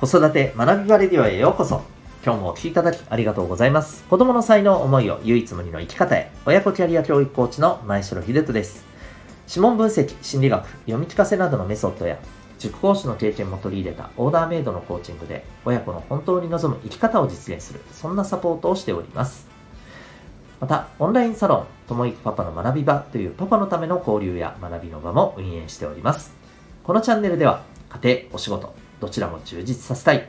子育て学びバレディオへようこそ。今日もお聴きいただきありがとうございます。子供の才能、思いを唯一無二の生き方へ。親子キャリア教育コーチの前城秀人です。指紋分析、心理学、読み聞かせなどのメソッドや、塾講師の経験も取り入れたオーダーメイドのコーチングで、親子の本当に望む生き方を実現する、そんなサポートをしております。また、オンラインサロン、ともいくパパの学び場というパパのための交流や学びの場も運営しております。このチャンネルでは、家庭、お仕事、どちらも充実させたい。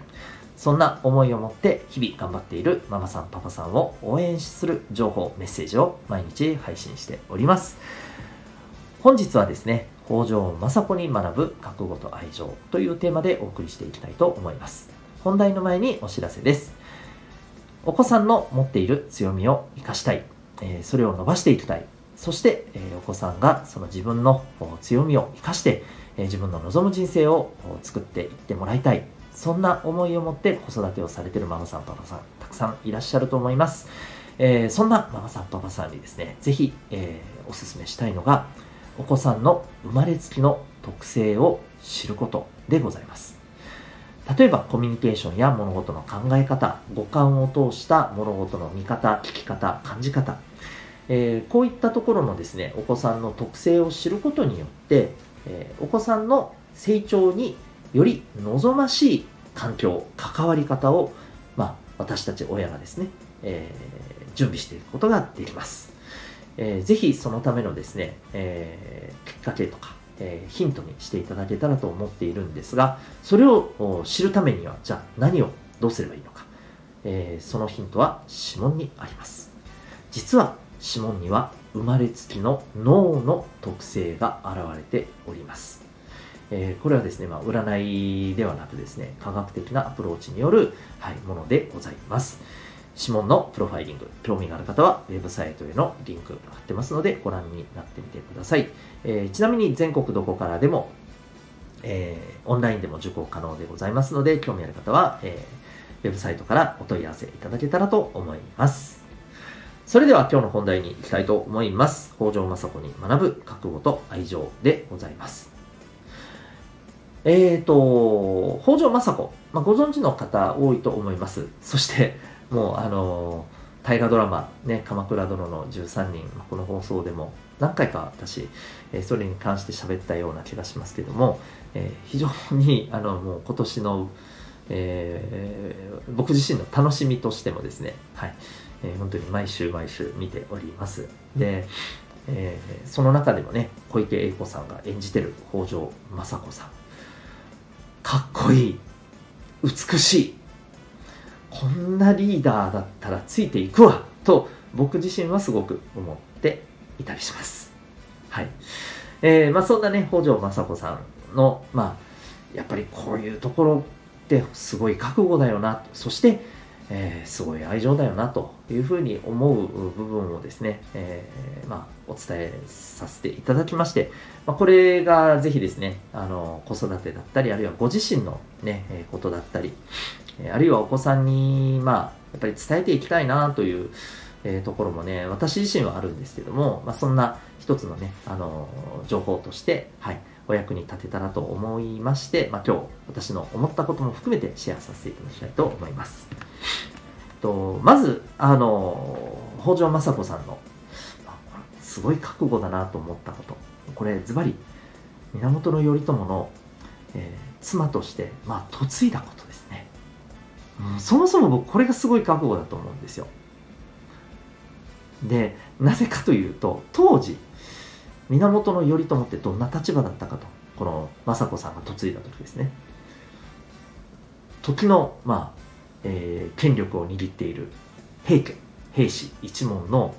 そんな思いを持って日々頑張っているママさん、パパさんを応援する情報、メッセージを毎日配信しております。本日はですね、北条雅子に学ぶ覚悟と愛情というテーマでお送りしていきたいと思います。本題の前にお知らせです。お子さんの持っている強みを活かしたい、えそれを伸ばしていきたい、そして、えお子さんがその自分の強みを活かして、え自分の望む人生を作っていってもらいたい、そんな思いを持って子育てをされているママさん、パパさん、たくさんいらっしゃると思います。えーそんなママさん、パパさんにですね、ぜひ、えーお勧めしたいのが、お子さんの生まれつきの特性を知ることでございます。例えばコミュニケーションや物事の考え方、五感を通した物事の見方、聞き方、感じ方、えーこういったところのですね、お子さんの特性を知ることによって、えーお子さんの成長により望ましい環境、関わり方を、まあ、私たち親がですね、えー準備していくことができます。えーぜひそのためのですね、えーきっかけとか、えーヒントにしていただけたらと思っているんですが、それを知るためには、じゃあ何をどうすればいいのか、えーそのヒントは指紋にあります。実は指紋には生まれつきの脳の特性が現れております。えーこれはですね、まあ、占いではなくですね、科学的なアプローチによる、はい、ものでございます。指紋のプロファイリング、興味がある方はウェブサイトへのリンク貼ってますのでご覧になってみてください。えーちなみに全国どこからでも、えーオンラインでも受講可能でございますので、興味ある方は、えーウェブサイトからお問い合わせいただけたらと思います。それでは今日の本題に行きたいと思います。北条雅子に学ぶ覚悟と愛情でございます。えーと、北条雅子、まあ、ご存知の方多いと思います。そして、もうあの大河ドラマ、ね、鎌倉殿の13人、この放送でも何回か私、えそれに関して喋ったような気がしますけども、えー非常にあのもう今年の、えー僕自身の楽しみとしてもですね、はいえー本当に毎週毎週見ております。で、えーその中でもね、小池栄子さんが演じてる北条雅子さん、かっこいい、美しい、こんなリーダーだったらついていくわと僕自身はすごく思っていたりします。はい。えーまあそんなね、北条雅子さんの、まあ、やっぱりこういうところってすごい覚悟だよな、そして、えーすごい愛情だよなというふうに思う部分をですね、えーまあ、お伝えさせていただきまして、まあ、これがぜひですね、あの、子育てだったり、あるいはご自身のね、えことだったり、あるいはお子さんに、まあ、やっぱり伝えていきたいなという、ところもね、私自身はあるんですけども、まあ、そんな一つのね、あの情報として、はい、お役に立てたらと思いまして、まあ、今日、私の思ったことも含めてシェアさせていただきたいと思います。とまず、あの、北条雅子さんの、あすごい覚悟だなと思ったこと。これ、ズバリ、源頼朝の、えー妻として、まあ、嫁いだことですね。うんそもそも僕、これがすごい覚悟だと思うんですよ。で、なぜかというと、当時、源頼朝ってどんな立場だったかと、この雅子さんが嫁いだ時ですね。時の、まあ、えー権力を握っている平家、兵士一門の、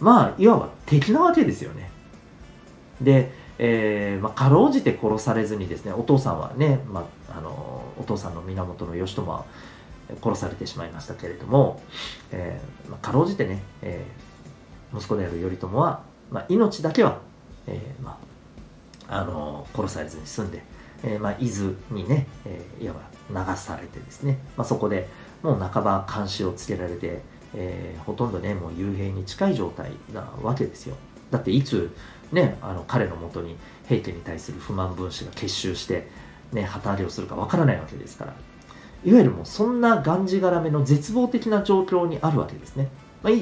まあ、いわば敵なわけですよね。で、えーまあ、かろうじて殺されずにですね、お父さんはね、まあ、あの、お父さんの源義朝は殺されてしまいましたけれども、えーまあ、かろうじてね、えー息子である頼朝は、まあ、命だけは、えーまあ、あの殺されずに済んで、えーまあ、伊豆にね、えーいわば流されてですね、まあ、そこでもう半ば監視をつけられて、えーほとんどねもう幽閉に近い状態なわけですよだっていつねあの彼のもとに平家に対する不満分子が結集してね旗揚げをするかわからないわけですから、いわゆるもうそんながんじがらめの絶望的な状況にあるわけですね。まあ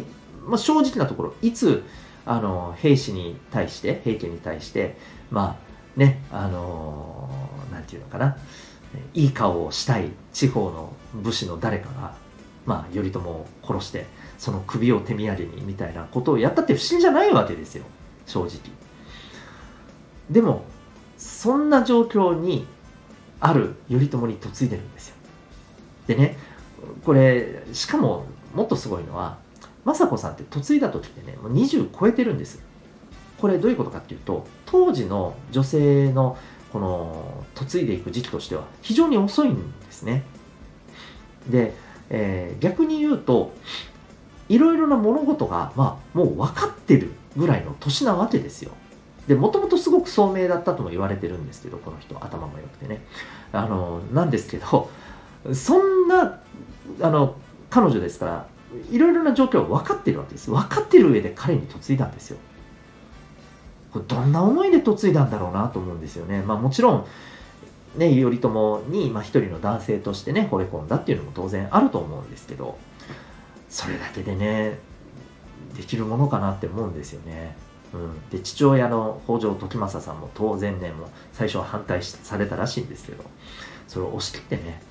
まあ、正直なところ、いつあの兵士に対して、平家に対して、まあね、あのー、なんていうのかな、いい顔をしたい地方の武士の誰かが、まあ、頼朝を殺して、その首を手土産にみたいなことをやったって不審じゃないわけですよ、正直。でも、そんな状況にある頼朝に嫁いでるんですよ。でね、これ、しかも、もっとすごいのは、雅子さんって嫁いだ時ってね、もう20超えてるんです。これどういうことかっていうと、当時の女性のこの嫁いでいく時期としては非常に遅いんですね。で、えー、逆に言うと、いろいろな物事が、まあ、もう分かってるぐらいの年なわけですよ。で、もともとすごく聡明だったとも言われてるんですけど、この人、頭も良くてね。あの、なんですけど、そんな、あの、彼女ですから、いろいろな状況を分かってるわけです。分かってる上で彼に嫁いだんですよ。これどんな思いで嫁いだんだろうなと思うんですよね。まあもちろん、ね、頼朝に、まあ、一人の男性としてね、惚れ込んだっていうのも当然あると思うんですけど、それだけでね、できるものかなって思うんですよね。うん、で父親の北条時政さんも当然ねもう最初は反対されたらしいんですけどそれを押し切ってね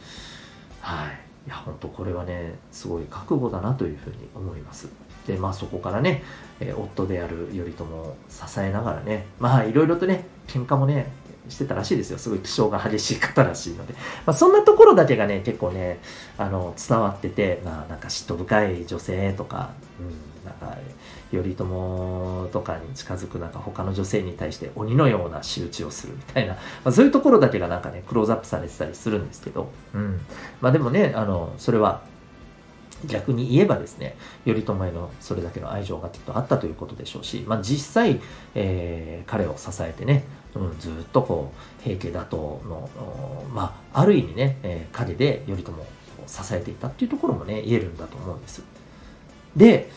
はいいや本当これはねすごい覚悟だなというふうに思います。でまあそこからね、えー、夫である頼朝を支えながらねまあいろいろとね喧嘩もねしてたらしいですよ。すごい気性が激しい方らしいので。まあ、そんなところだけがね、結構ね、あの、伝わってて、まあ、なんか嫉妬深い女性とか、うん、なんか、頼朝とかに近づくなんか他の女性に対して鬼のような仕打ちをするみたいな、まあ、そういうところだけがなんかね、クローズアップされてたりするんですけど、うん。まあでもね、あの、それは、逆に言えばですね、頼朝へのそれだけの愛情がきっとあったということでしょうし、まあ、実際、えー、彼を支えてね、うん、ずっとこう平家打倒の、まあ、ある意味ね、えー、陰で頼朝を支えていたっていうところもね言えるんだと思うんです。で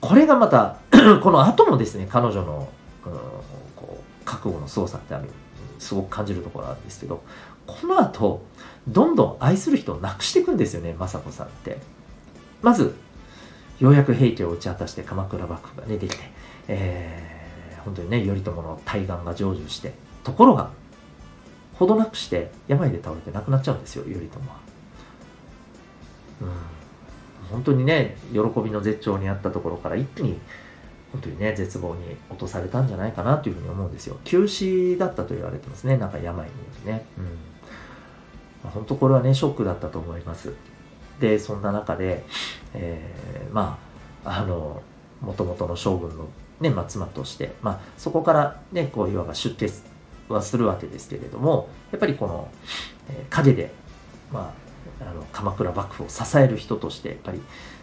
これがまた この後もですね彼女の、うん、こう覚悟の操作ってあるすごく感じるところなんですけどこの後どんどん愛する人をなくしていくんですよね雅子さんって。まずようやく平家を打ち果たして鎌倉幕府がねできて、えー本当にね頼朝の大願が成就してところがほどなくして病で倒れて亡くなっちゃうんですよ頼朝は。うん。本当にね喜びの絶頂にあったところから一気に本当にね絶望に落とされたんじゃないかなというふうに思うんですよ。急死だったと言われてますねなんか病によりね、うん。まあ、本当これはねショックだったと思います。でそんな中で、えー、まああのもともとの将軍のね、まあ、妻として、まあ、そこからね、こう、いわば出家はするわけですけれども、やっぱりこの、えー、陰で、まあ、あの、鎌倉幕府を支える人として、やっぱり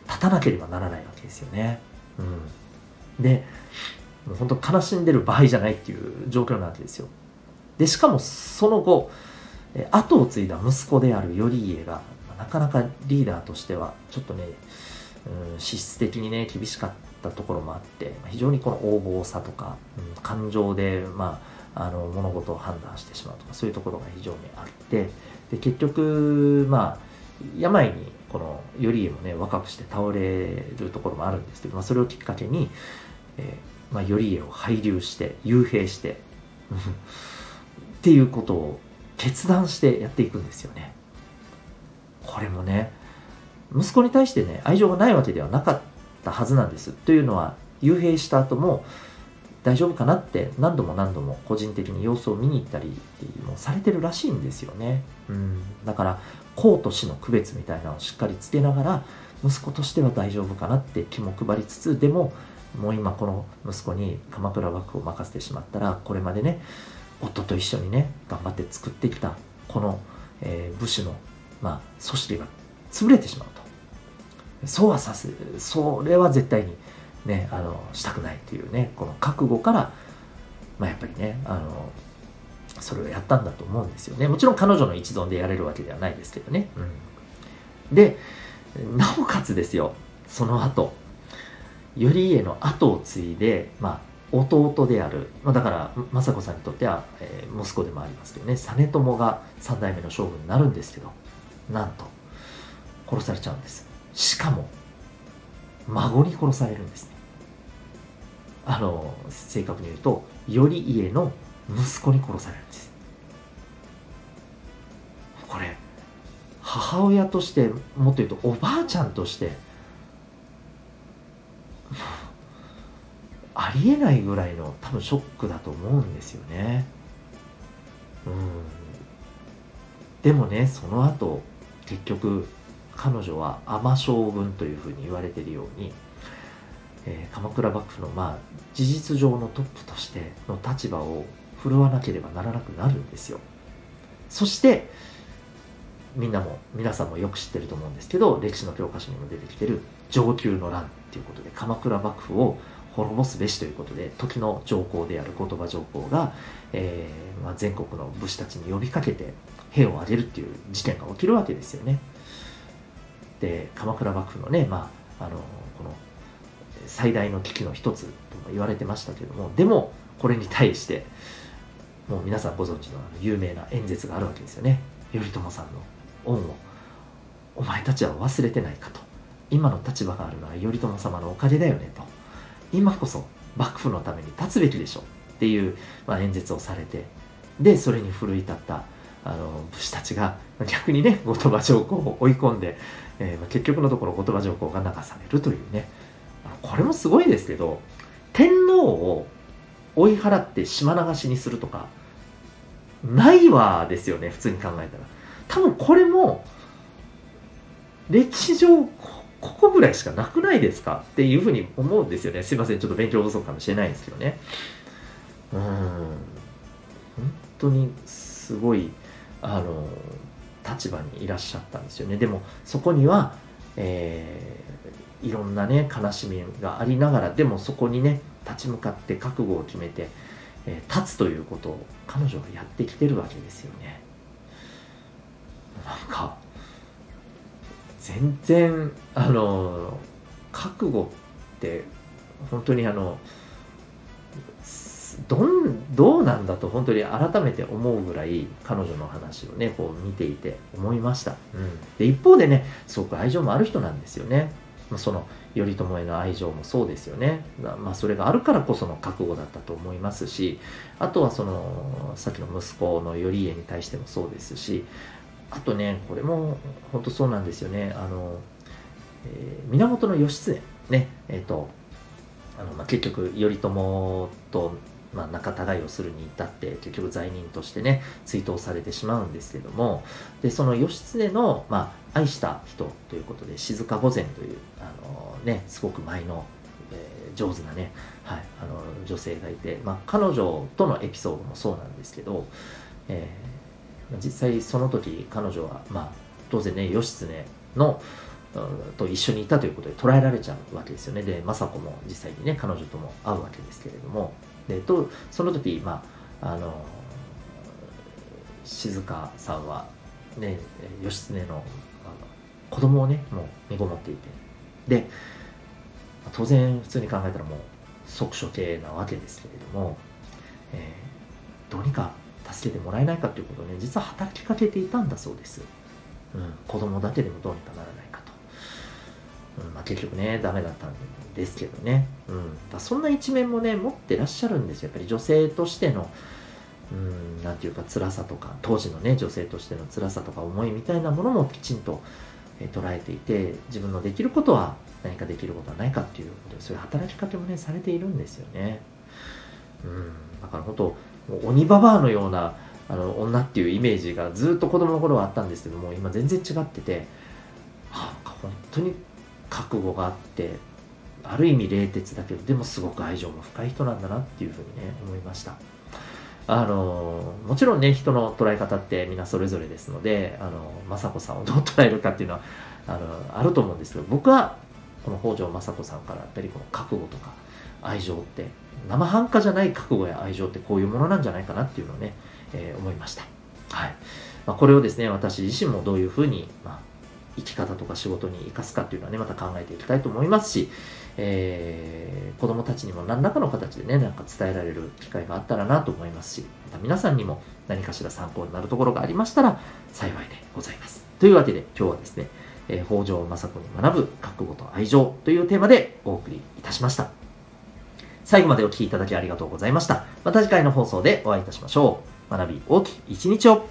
立たなければならないわけですよね。うん。で、もう本当悲しんでる場合じゃないっていう状況なわけですよ。で、しかもその後、え後を継いだ息子である頼家が、なかなかリーダーとしては、ちょっとね、うん、資質的にね、厳しかったところもあって非常にこの横暴さとか、うん、感情で、まあ、あの物事を判断してしまうとかそういうところが非常にあってで結局まあ病にこの頼家もね若くして倒れるところもあるんですけど、まあ、それをきっかけに、えーまあ、頼家を拝留して幽閉してっていうことを決断してやっていくんですよね。これもね息子に対してね愛情がないわけではなかったはずなんです。というのは、幽閉した後も大丈夫かなって何度も何度も個人的に様子を見に行ったりもされてるらしいんですよね。うん。だから、公と死の区別みたいなのをしっかりつけながら、息子としては大丈夫かなって気も配りつつ、でも、もう今この息子に鎌倉幕府を任せてしまったら、これまでね、夫と一緒にね、頑張って作ってきた、この、えー、武士の、まあ、組織が潰れてしまう。そうはさせそれは絶対にねあのしたくないっていうねこの覚悟からまあやっぱりねあのそれをやったんだと思うんですよね。もちろん彼女の一存でやれるわけではないですけどね、うん、でなおかつですよその後頼家の後を継いでまあ弟である、まあ、だから雅子さんにとっては、えー、息子でもありますけどね実朝が3代目の将軍になるんですけどなんと殺されちゃうんです。しかも孫に殺されるんですね。あの正確に言うと頼家の息子に殺されるんです。これ母親としてもっと言うとおばあちゃんとしてありえないぐらいの多分ショックだと思うんですよね。うん。でもねその後結局彼女は尼将軍というふうに言われているように、えー、鎌倉幕府のまあ事実上のトップとしての立場を振るわなければならなくなるんですよそしてみんなも皆さんもよく知ってると思うんですけど歴史の教科書にも出てきてる上級の乱っていうことで鎌倉幕府を滅ぼすべしということで時の上皇である後鳥羽上皇が、えーまあ、全国の武士たちに呼びかけて兵を挙げるっていう事件が起きるわけですよね。で鎌倉幕府のね、まあ、あのこの最大の危機の一つとも言われてましたけどもでもこれに対してもう皆さんご存知の有名な演説があるわけですよね。頼朝さんの恩をお前たちは忘れてないかと。今の立場があるのは頼朝様のおかげだよねと。今こそ幕府のために立つべきでしょっていう、まあ、演説をされてでそれに奮い立ったあの武士たちが逆にね 後鳥羽上皇を追い込んで、えー、ま、結局のところ後鳥羽上皇が流されるというねこれもすごいですけど天皇を追い払って島流しにするとかないわですよね普通に考えたら多分これも歴史上ここぐらいしかなくないですか？っていうふうに思うんですよね。すいません、ちょっと勉強不足かもしれないんですけどね。うん。本当にすごい、あの、立場にいらっしゃったんですよね。でも、そこには、えー、いろんなね、悲しみがありながら、でもそこにね、立ち向かって覚悟を決めて、えー、立つということを彼女はやってきてるわけですよね。なんか、全然あの覚悟って本当にあのどんどうなんだと本当に改めて思うぐらい彼女の話をねこう見ていて思いました、うん、で一方でねすごく愛情もある人なんですよね。その頼朝への愛情もそうですよね、まあ、それがあるからこその覚悟だったと思いますしあとはそのさっきの息子の頼家に対してもそうですしあとね、これも本当そうなんですよね。あの、えー、源義経、ね、えっ、ー、と、あのまあ、結局、頼朝と、まあ、仲違いをするに至って、結局罪人としてね、追悼されてしまうんですけども、で、その義経の、まあ、愛した人ということで、静御前という、あのね、すごく前の、えー、上手なね、はい、あの女性がいて、まあ、彼女とのエピソードもそうなんですけど、えー実際その時彼女は、まあ、当然ね義経のと一緒にいたということで捉えられちゃうわけですよね。で政子も実際にね彼女とも会うわけですけれどもでとその時まああの静香さんはね義経のあの子供をねもう身ごもっていてで当然普通に考えたらもう即処刑なわけですけれども、えー、どうにか助けてもらえないかということをね、実は働きかけていたんだそうです。うん、子供だけでもどうにかならないか。うんまあ、結局ね、ダメだったんですけどね。うん、だそんな一面もね、持ってらっしゃるんですよ。やっぱり女性としての、うん、なんていうか辛さとか、当時のね、女性としての辛さとか思いみたいなものもきちんと、捉えていて、自分のできることは何かできることはないかっていうことで、そういう働きかけもね、されているんですよね。うん、だから本当、鬼ババアのようなあの女っていうイメージがずっと子供の頃はあったんですけども今全然違っててあ本当に覚悟があってある意味冷徹だけどでもすごく愛情も深い人なんだなっていうふうにね思いましたあのもちろんね人の捉え方ってみんなそれぞれですのであの雅子さんをどう捉えるかっていうのはあのあると思うんですけど僕はこの北条雅子さんからやっぱりこの覚悟とか愛情って生半可じゃない覚悟や愛情ってこういうものなんじゃないかなっていうのをね、えー、思いました。はい。まあ、これをですね、私自身もどういうふうに、まあ、生き方とか仕事に生かすかっていうのはね、また考えていきたいと思いますし、えー、子供たちにも何らかの形でね、なんか伝えられる機会があったらなと思いますし、また皆さんにも何かしら参考になるところがありましたら幸いでございます。というわけで今日はですね、えー、北条政子に学ぶ覚悟と愛情というテーマでお送りいたしました。最後までお聴きいただきありがとうございました。また次回の放送でお会いいたしましょう。学び大きい一日を